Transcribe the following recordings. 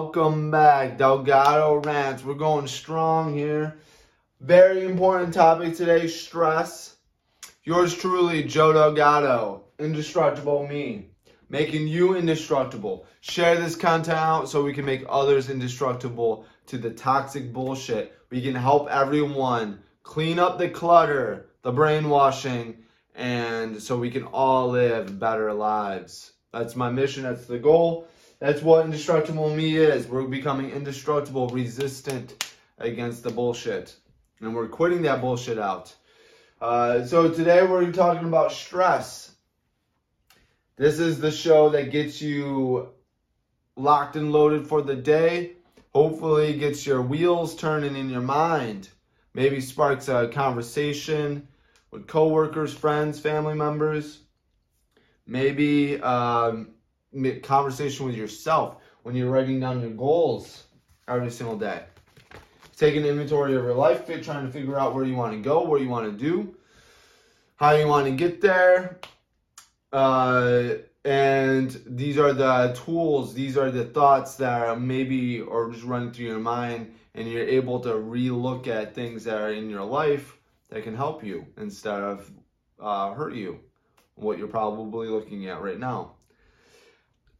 Welcome back. Delgado Rants. We're going strong here. Very important topic today stress. Yours truly, Joe Delgado, Indestructible Me, making you indestructible. Share this content out so we can make others indestructible to the toxic bullshit. We can help everyone clean up the clutter, the brainwashing, and so we can all live better lives. That's my mission. That's the goal. That's what indestructible me is. We're becoming indestructible, resistant against the bullshit. And we're quitting that bullshit out. Uh, so today we're talking about stress. This is the show that gets you locked and loaded for the day. Hopefully, gets your wheels turning in your mind. Maybe sparks a conversation with coworkers, friends, family members maybe um, conversation with yourself when you're writing down your goals every single day. Taking inventory of your life, trying to figure out where you want to go, what you want to do, how you want to get there. Uh, and these are the tools, these are the thoughts that are maybe are just running through your mind, and you're able to relook at things that are in your life that can help you instead of uh, hurt you what you're probably looking at right now.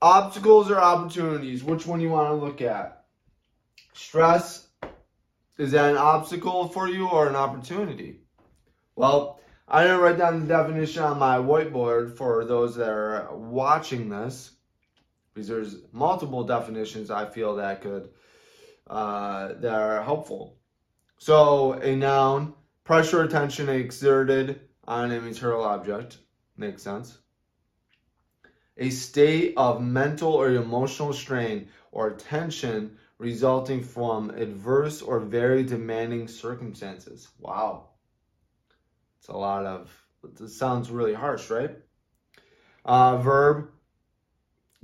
Obstacles or opportunities, which one you want to look at? Stress, is that an obstacle for you or an opportunity? Well, I didn't write down the definition on my whiteboard for those that are watching this because there's multiple definitions I feel that could uh, that are helpful. So a noun, pressure or tension exerted on a material object. Makes sense. A state of mental or emotional strain or tension resulting from adverse or very demanding circumstances. Wow. It's a lot of, it sounds really harsh, right? Uh, verb,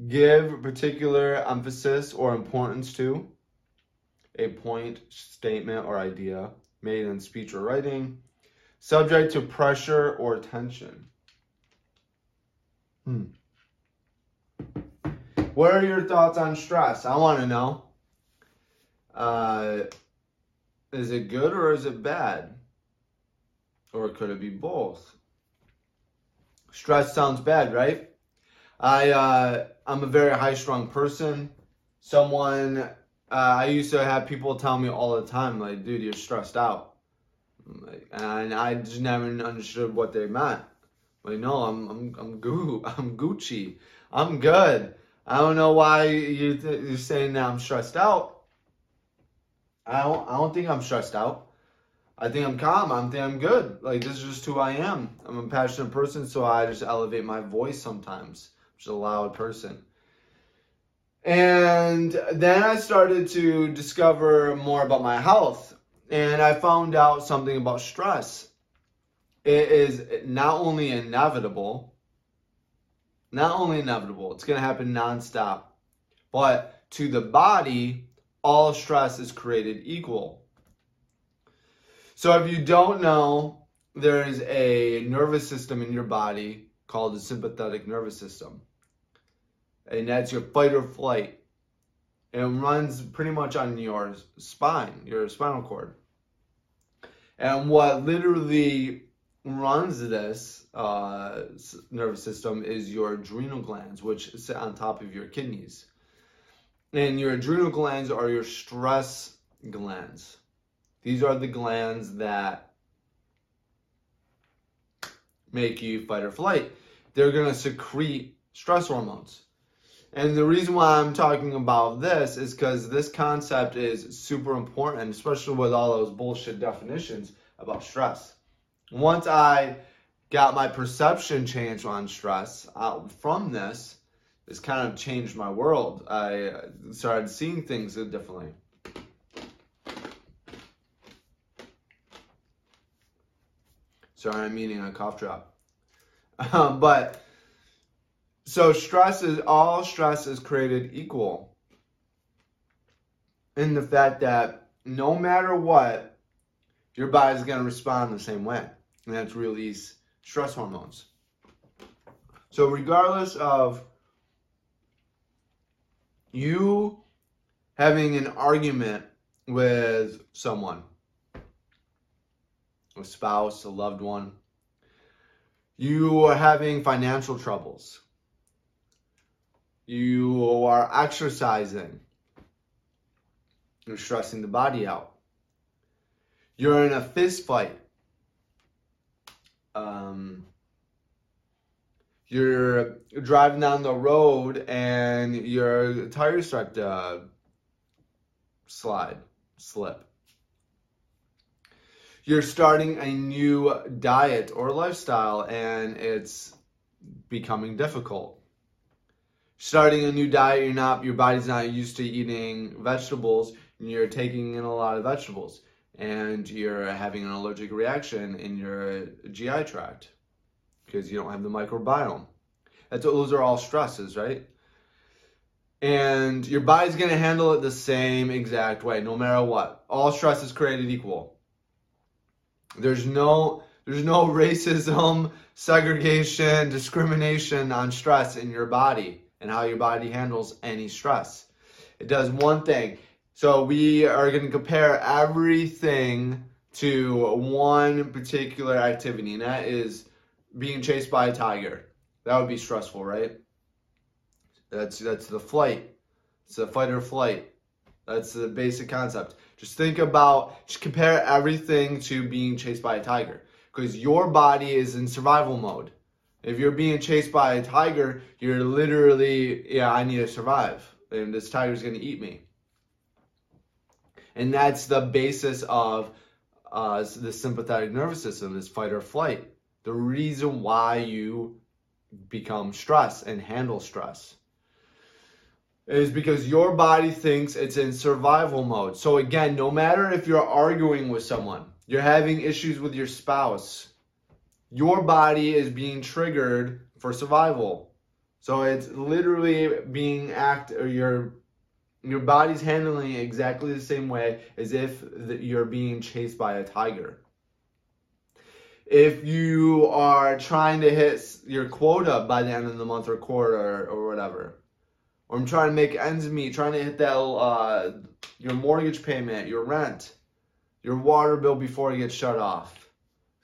give particular emphasis or importance to a point, statement, or idea made in speech or writing, subject to pressure or tension. Hmm. What are your thoughts on stress? I want to know. Uh, is it good or is it bad? Or could it be both? Stress sounds bad, right? I uh, I'm a very high strung person. Someone uh, I used to have people tell me all the time, like, dude, you're stressed out. Like, And I just never understood what they meant. Like, no, I'm I'm I'm goo I'm Gucci. I'm good. I don't know why you th- you're saying that I'm stressed out. I don't I don't think I'm stressed out. I think I'm calm. I think I'm good. Like this is just who I am. I'm a passionate person, so I just elevate my voice sometimes. I'm just a loud person. And then I started to discover more about my health, and I found out something about stress it is not only inevitable, not only inevitable, it's going to happen nonstop, but to the body, all stress is created equal. So if you don't know, there is a nervous system in your body called the sympathetic nervous system. And that's your fight or flight. It runs pretty much on your spine, your spinal cord. And what literally runs this uh, nervous system is your adrenal glands, which sit on top of your kidneys. And your adrenal glands are your stress glands. These are the glands that make you fight or flight. They're going to secrete stress hormones. And the reason why I'm talking about this is because this concept is super important, especially with all those bullshit definitions about stress once I got my perception changed on stress uh, from this, it's kind of changed my world. I started seeing things differently. Sorry, I'm eating a cough drop. Um, but so stress is all stress is created equal in the fact that no matter what, your body's going to respond the same way and that's release stress hormones. So regardless of You having an argument with someone, a spouse, a loved one, you are having financial troubles, you are exercising, you're stressing the body out, you're in a fist fight. Um, you're driving down the road and your tires start to slide, slip. You're starting a new diet or lifestyle and it's becoming difficult. Starting a new diet, you're not your body's not used to eating vegetables and you're taking in a lot of vegetables and you're having an allergic reaction in your GI tract because you don't have the microbiome. That's those are all stresses, right? And your body's gonna handle it the same exact way, no matter what. All stress is created equal. There's no there's no racism, segregation, discrimination on stress in your body and how your body handles any stress. It does one thing. So we are going to compare everything to one particular activity, and that is being chased by a tiger. That would be stressful, right? That's that's the flight. It's the fight or flight. That's the basic concept. Just think about, just compare everything to being chased by a tiger. Because your body is in survival mode. If you're being chased by a tiger, you're literally, yeah, I need to survive. And this tiger's going to eat me. And that's the basis of uh, the sympathetic nervous system, this fight or flight. The reason why you become stressed and handle stress is because your body thinks it's in survival mode. So again, no matter if you're arguing with someone, you're having issues with your spouse, your body is being triggered for survival. So it's literally being act or your your body's handling exactly the same way as if you're being chased by a tiger. If you are trying to hit your quota by the end of the month or quarter or whatever, or I'm trying to make ends meet, trying to hit that uh, your mortgage payment, your rent, your water bill before it gets shut off.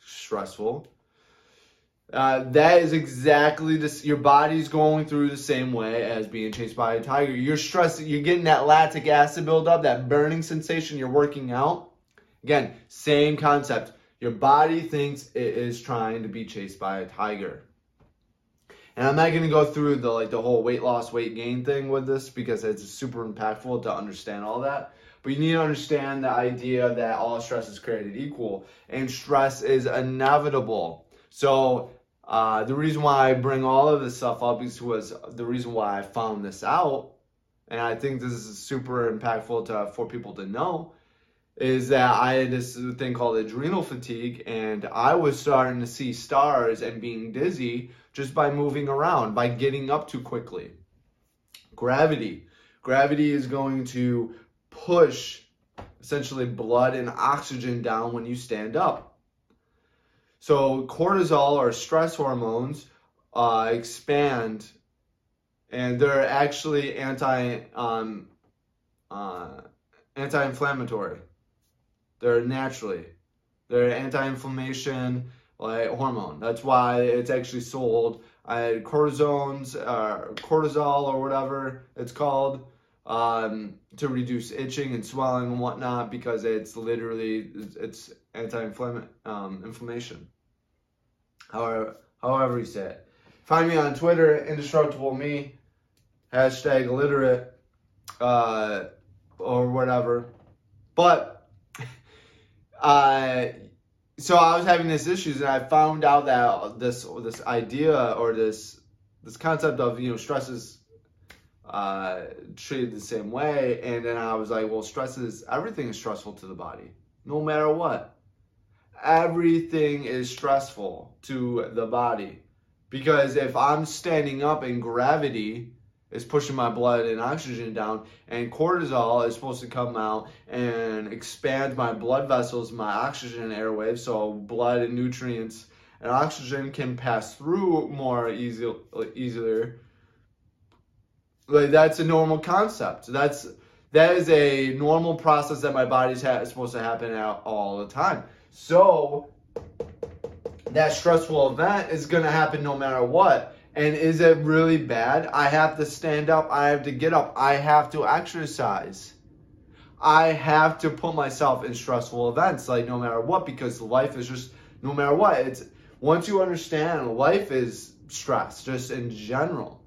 Stressful. Uh, that is exactly this. Your body's going through the same way as being chased by a tiger. You're stressed. You're getting that lactic acid buildup, that burning sensation. You're working out. Again, same concept. Your body thinks it is trying to be chased by a tiger. And I'm not going to go through the like the whole weight loss, weight gain thing with this because it's super impactful to understand all that. But you need to understand the idea that all stress is created equal and stress is inevitable. So uh, the reason why I bring all of this stuff up is was the reason why I found this out, and I think this is super impactful to for people to know, is that I had this thing called adrenal fatigue, and I was starting to see stars and being dizzy just by moving around, by getting up too quickly. Gravity. Gravity is going to push essentially blood and oxygen down when you stand up. So cortisol or stress hormones uh, expand, and they're actually anti um, uh, anti-inflammatory. They're naturally they're anti-inflammation like hormone. That's why it's actually sold. Uh, cortisones, uh, cortisol or whatever it's called, um, to reduce itching and swelling and whatnot because it's literally it's anti-inflammation. Um, inflammation. However, however you say it. Find me on Twitter, indestructible me, hashtag illiterate, uh, or whatever. But, uh, so I was having these issues, and I found out that this this idea or this this concept of you know stress is uh, treated the same way, and then I was like, well, stress is everything is stressful to the body, no matter what everything is stressful to the body. Because if I'm standing up and gravity is pushing my blood and oxygen down, and cortisol is supposed to come out and expand my blood vessels, my oxygen airwaves, so blood and nutrients and oxygen can pass through more easy, easier. Like that's a normal concept. That's that is a normal process that my body's ha- supposed to happen all the time. So that stressful event is going to happen no matter what. And is it really bad? I have to stand up. I have to get up. I have to exercise. I have to put myself in stressful events, like no matter what, because life is just no matter what. It's once you understand life is stress, just in general.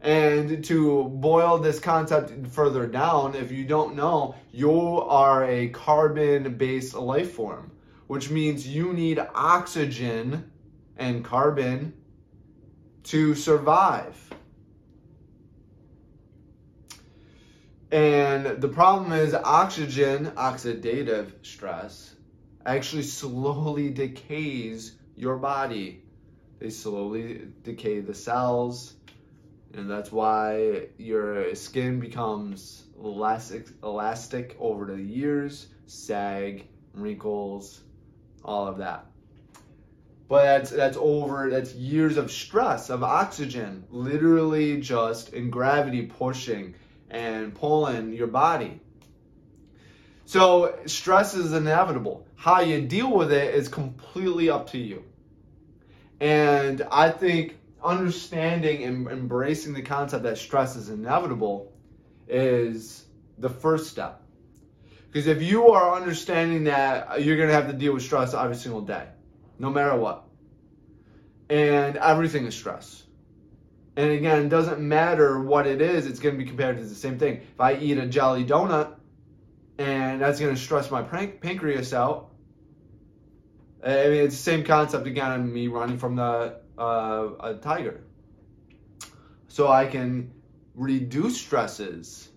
And to boil this concept further down, if you don't know, you are a carbon based life form, which means you need oxygen and carbon to survive. And the problem is oxygen, oxidative stress, actually slowly decays your body. They slowly decay the cells, and that's why your skin becomes less elastic over the years, sag, wrinkles, all of that. But that's that's over that's years of stress of oxygen literally just in gravity pushing and pulling your body. So stress is inevitable. How you deal with it is completely up to you. And I think understanding and embracing the concept that stress is inevitable is the first step. Because if you are understanding that you're going to have to deal with stress every single day, no matter what, and everything is stress. And again, it doesn't matter what it is, it's going to be compared to the same thing. If I eat a jelly donut and that's going to stress my pancreas out, I mean, it's the same concept again on me running from the uh, a tiger. So I can reduce stresses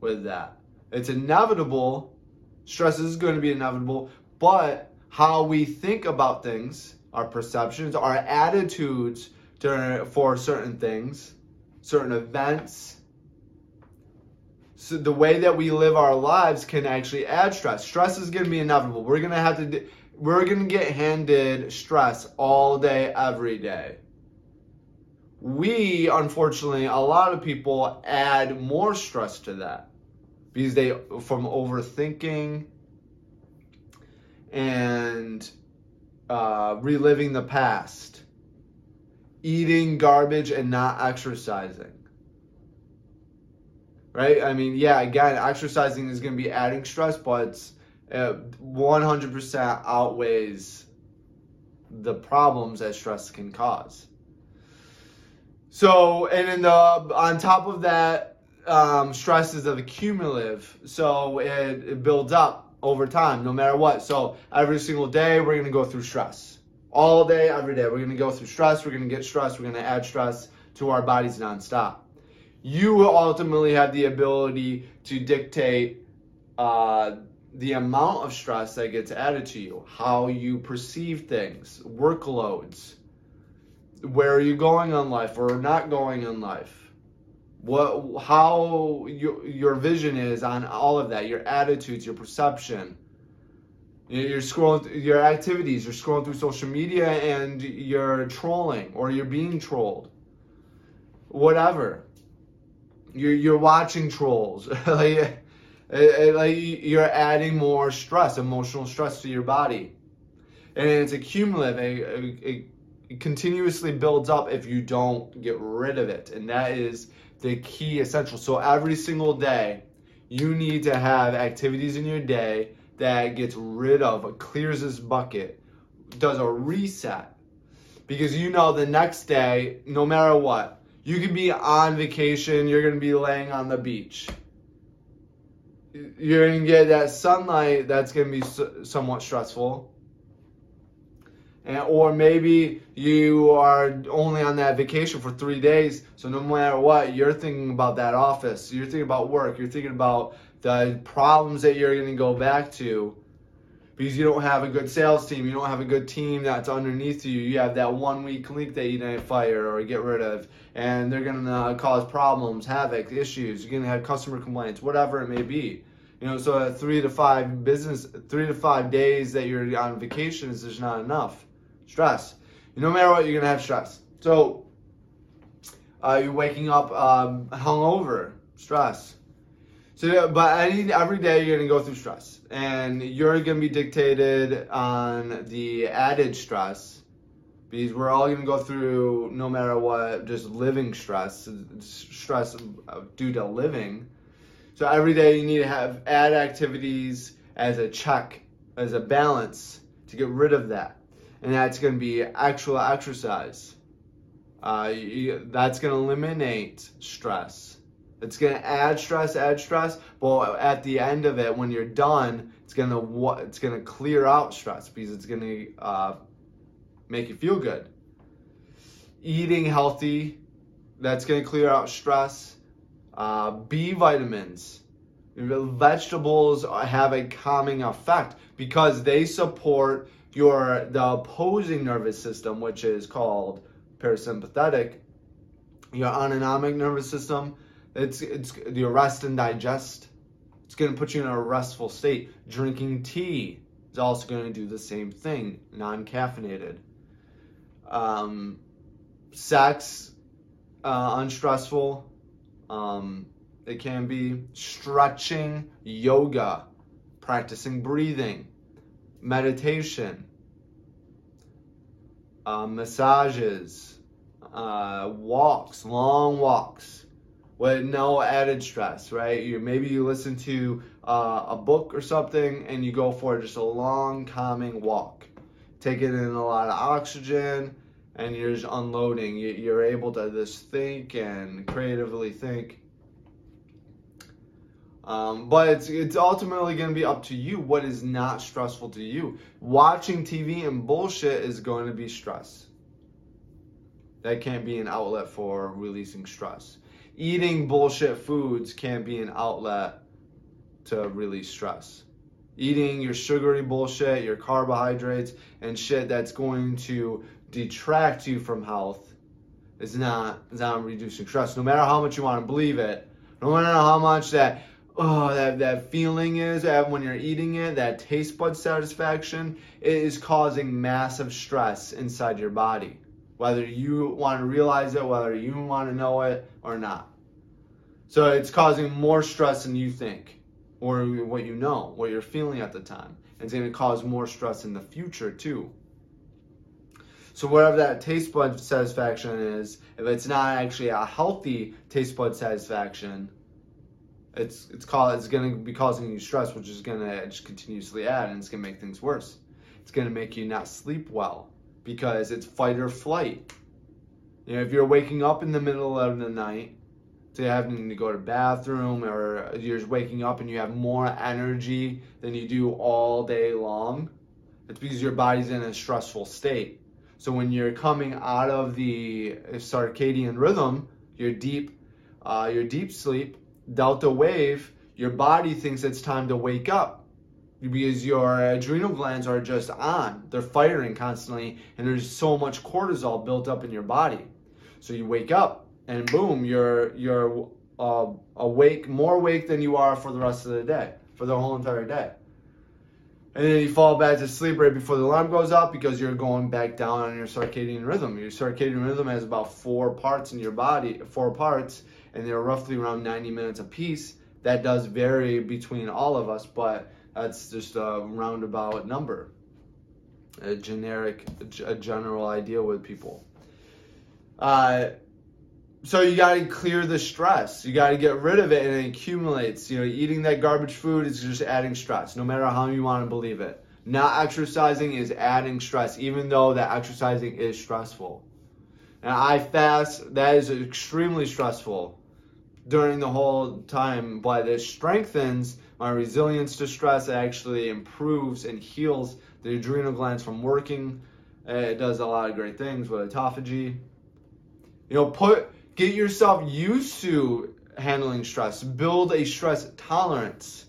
with that. It's inevitable. Stress is going to be inevitable, but how we think about things, our perceptions, our attitudes to, for certain things, certain events, so the way that we live our lives can actually add stress. Stress is going to be inevitable. We're going to have to we're going to get handed stress all day, every day. We, unfortunately, a lot of people add more stress to that because they, from overthinking and uh, reliving the past, eating garbage and not exercising. Right? I mean, yeah, again, exercising is going to be adding stress, but it's 100% outweighs the problems that stress can cause. So, and in the on top of that, um, stress is of cumulative, so it, it builds up over time, no matter what. So every single day, we're gonna go through stress. All day, every day, we're gonna go through stress. We're gonna get stress. We're gonna add stress to our bodies nonstop. You will ultimately have the ability to dictate uh, the amount of stress that gets added to you, how you perceive things, workloads, where are you going on life or not going in life, what, how your, your vision is on all of that, your attitudes, your perception. You're scrolling your activities, you're scrolling through social media and you're trolling or you're being trolled. Whatever. You're, you're watching trolls. like, it, it, like you're adding more stress, emotional stress to your body, and it's a cumulative. It, it, it continuously builds up if you don't get rid of it, and that is the key essential. So every single day, you need to have activities in your day that gets rid of, clears this bucket, does a reset, because you know the next day, no matter what, you could be on vacation, you're gonna be laying on the beach you're to get that sunlight that's to be somewhat stressful. Or maybe you are only on that vacation for three days, so no matter what, you're thinking about that office, you're thinking about work, you're thinking about the problems that you're going to go back to because you don't have a good sales team, you don't have a good team that's underneath you. You have that one weak link that you didn't fire or get rid of, and they're going to uh, cause problems, havoc, issues. You're going to have customer complaints, whatever it may be. You know, so three to five business, three to five days that you're on vacation is just not enough. Stress. No matter what, you're gonna have stress. So, Uh, you're waking up um, hungover, stress. So, but any, every day you're gonna go through stress, and you're gonna be dictated on the added stress, because we're all gonna go through no matter what, just living stress, stress due to living. So every day you need to have add activities as a check, as a balance to get rid of that, and that's gonna be actual exercise. Uh, you, that's gonna eliminate stress it's gonna add stress, add stress, but at the end of it, when you're done, it's gonna it's gonna clear out stress because it's gonna uh, make you feel good. Eating healthy, that's gonna clear out stress. Uh, B vitamins, vegetables have a calming effect because they support your the opposing nervous system, which is called parasympathetic. Your autonomic nervous system it's it's the rest and digest. It's going to put you in a restful state. Drinking tea is also going to do the same thing, non-caffeinated. Um, sex, uh, unstressful. Um, it can be stretching, yoga, practicing breathing, meditation, uh, massages, uh, walks, long walks with no added stress, right? You maybe you listen to uh, a book or something and you go for just a long calming walk, taking in a lot of oxygen, and you're just unloading. You're able to just think and creatively think. Um, but it's it's ultimately going to be up to you what is not stressful to you. Watching TV and bullshit is going to be stress. That can't be an outlet for releasing stress eating bullshit foods can't be an outlet to release stress. Eating your sugary bullshit, your carbohydrates, and shit that's going to detract you from health is not, is not reducing stress. No matter how much you want to believe it, no matter how much that oh that, that feeling is when you're eating it, that taste bud satisfaction, it is causing massive stress inside your body whether you want to realize it, whether you want to know it or not. So it's causing more stress than you think or what you know, what you're feeling at the time. And it's going to cause more stress in the future too. So whatever that taste bud satisfaction is, if it's not actually a healthy taste bud satisfaction, it's it's called it's going to be causing you stress, which is going to just continuously add, and it's going to make things worse. It's going to make you not sleep well because it's fight or flight. You know, if you're waking up in the middle of the night, to having to go to bathroom, or you're waking up and you have more energy than you do all day long, it's because your body's in a stressful state. So when you're coming out of the circadian rhythm, your deep, uh, your deep sleep, delta wave, your body thinks it's time to wake up because your adrenal glands are just on. They're firing constantly, and there's so much cortisol built up in your body. So you wake up, and boom, you're you're uh, awake, more awake than you are for the rest of the day, for the whole entire day. And then you fall back to sleep right before the alarm goes off because you're going back down on your circadian rhythm. Your circadian rhythm has about four parts in your body, four parts, and they're roughly around 90 minutes a piece. That does vary between all of us, but that's just a roundabout number, a generic, a general idea with people. Uh, so you got to clear the stress. You got to get rid of it, and it accumulates. You know, eating that garbage food is just adding stress, no matter how you want to believe it. Not exercising is adding stress, even though that exercising is stressful. And I fast, that is extremely stressful during the whole time, but it strengthens my resilience to stress. It actually improves and heals the adrenal glands from working. It does a lot of great things with autophagy. You know, put get yourself used to handling stress. Build a stress tolerance.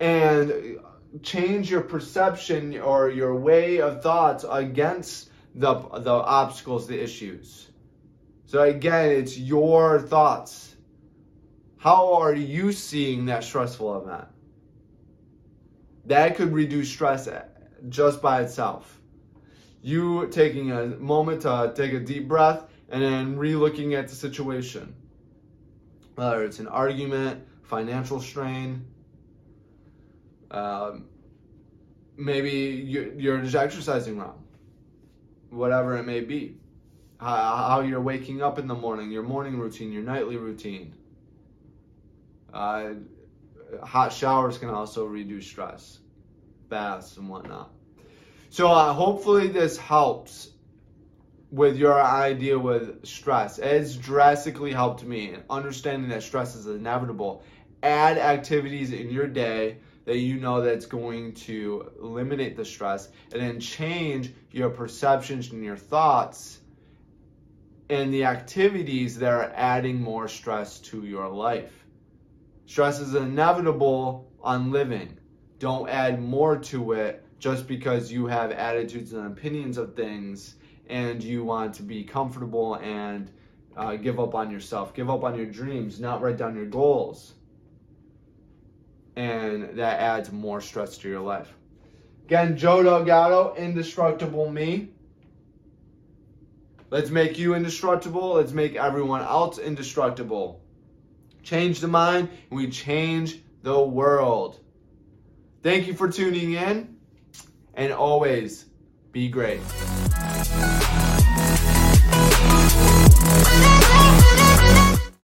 And change your perception or your way of thoughts against the the obstacles, the issues. So again, it's your thoughts. How are you seeing that stressful event? That could reduce stress just by itself. You taking a moment to take a deep breath and then re-looking at the situation. Whether it's an argument, financial strain, um, maybe you're, you're just exercising wrong, whatever it may be. How, how you're waking up in the morning, your morning routine, your nightly routine. Uh, hot showers can also reduce stress, baths and whatnot. So uh, hopefully this helps with your idea with stress. It's drastically helped me understanding that stress is inevitable. Add activities in your day that you know that's going to eliminate the stress and then change your perceptions and your thoughts and the activities that are adding more stress to your life. Stress is inevitable on living. Don't add more to it just because you have attitudes and opinions of things and you want to be comfortable and uh, give up on yourself, give up on your dreams, not write down your goals. And that adds more stress to your life. Again, Joe Delgado, Indestructible Me. Let's make you indestructible. Let's make everyone else indestructible. Change the mind, and we change the world. Thank you for tuning in, and always be great.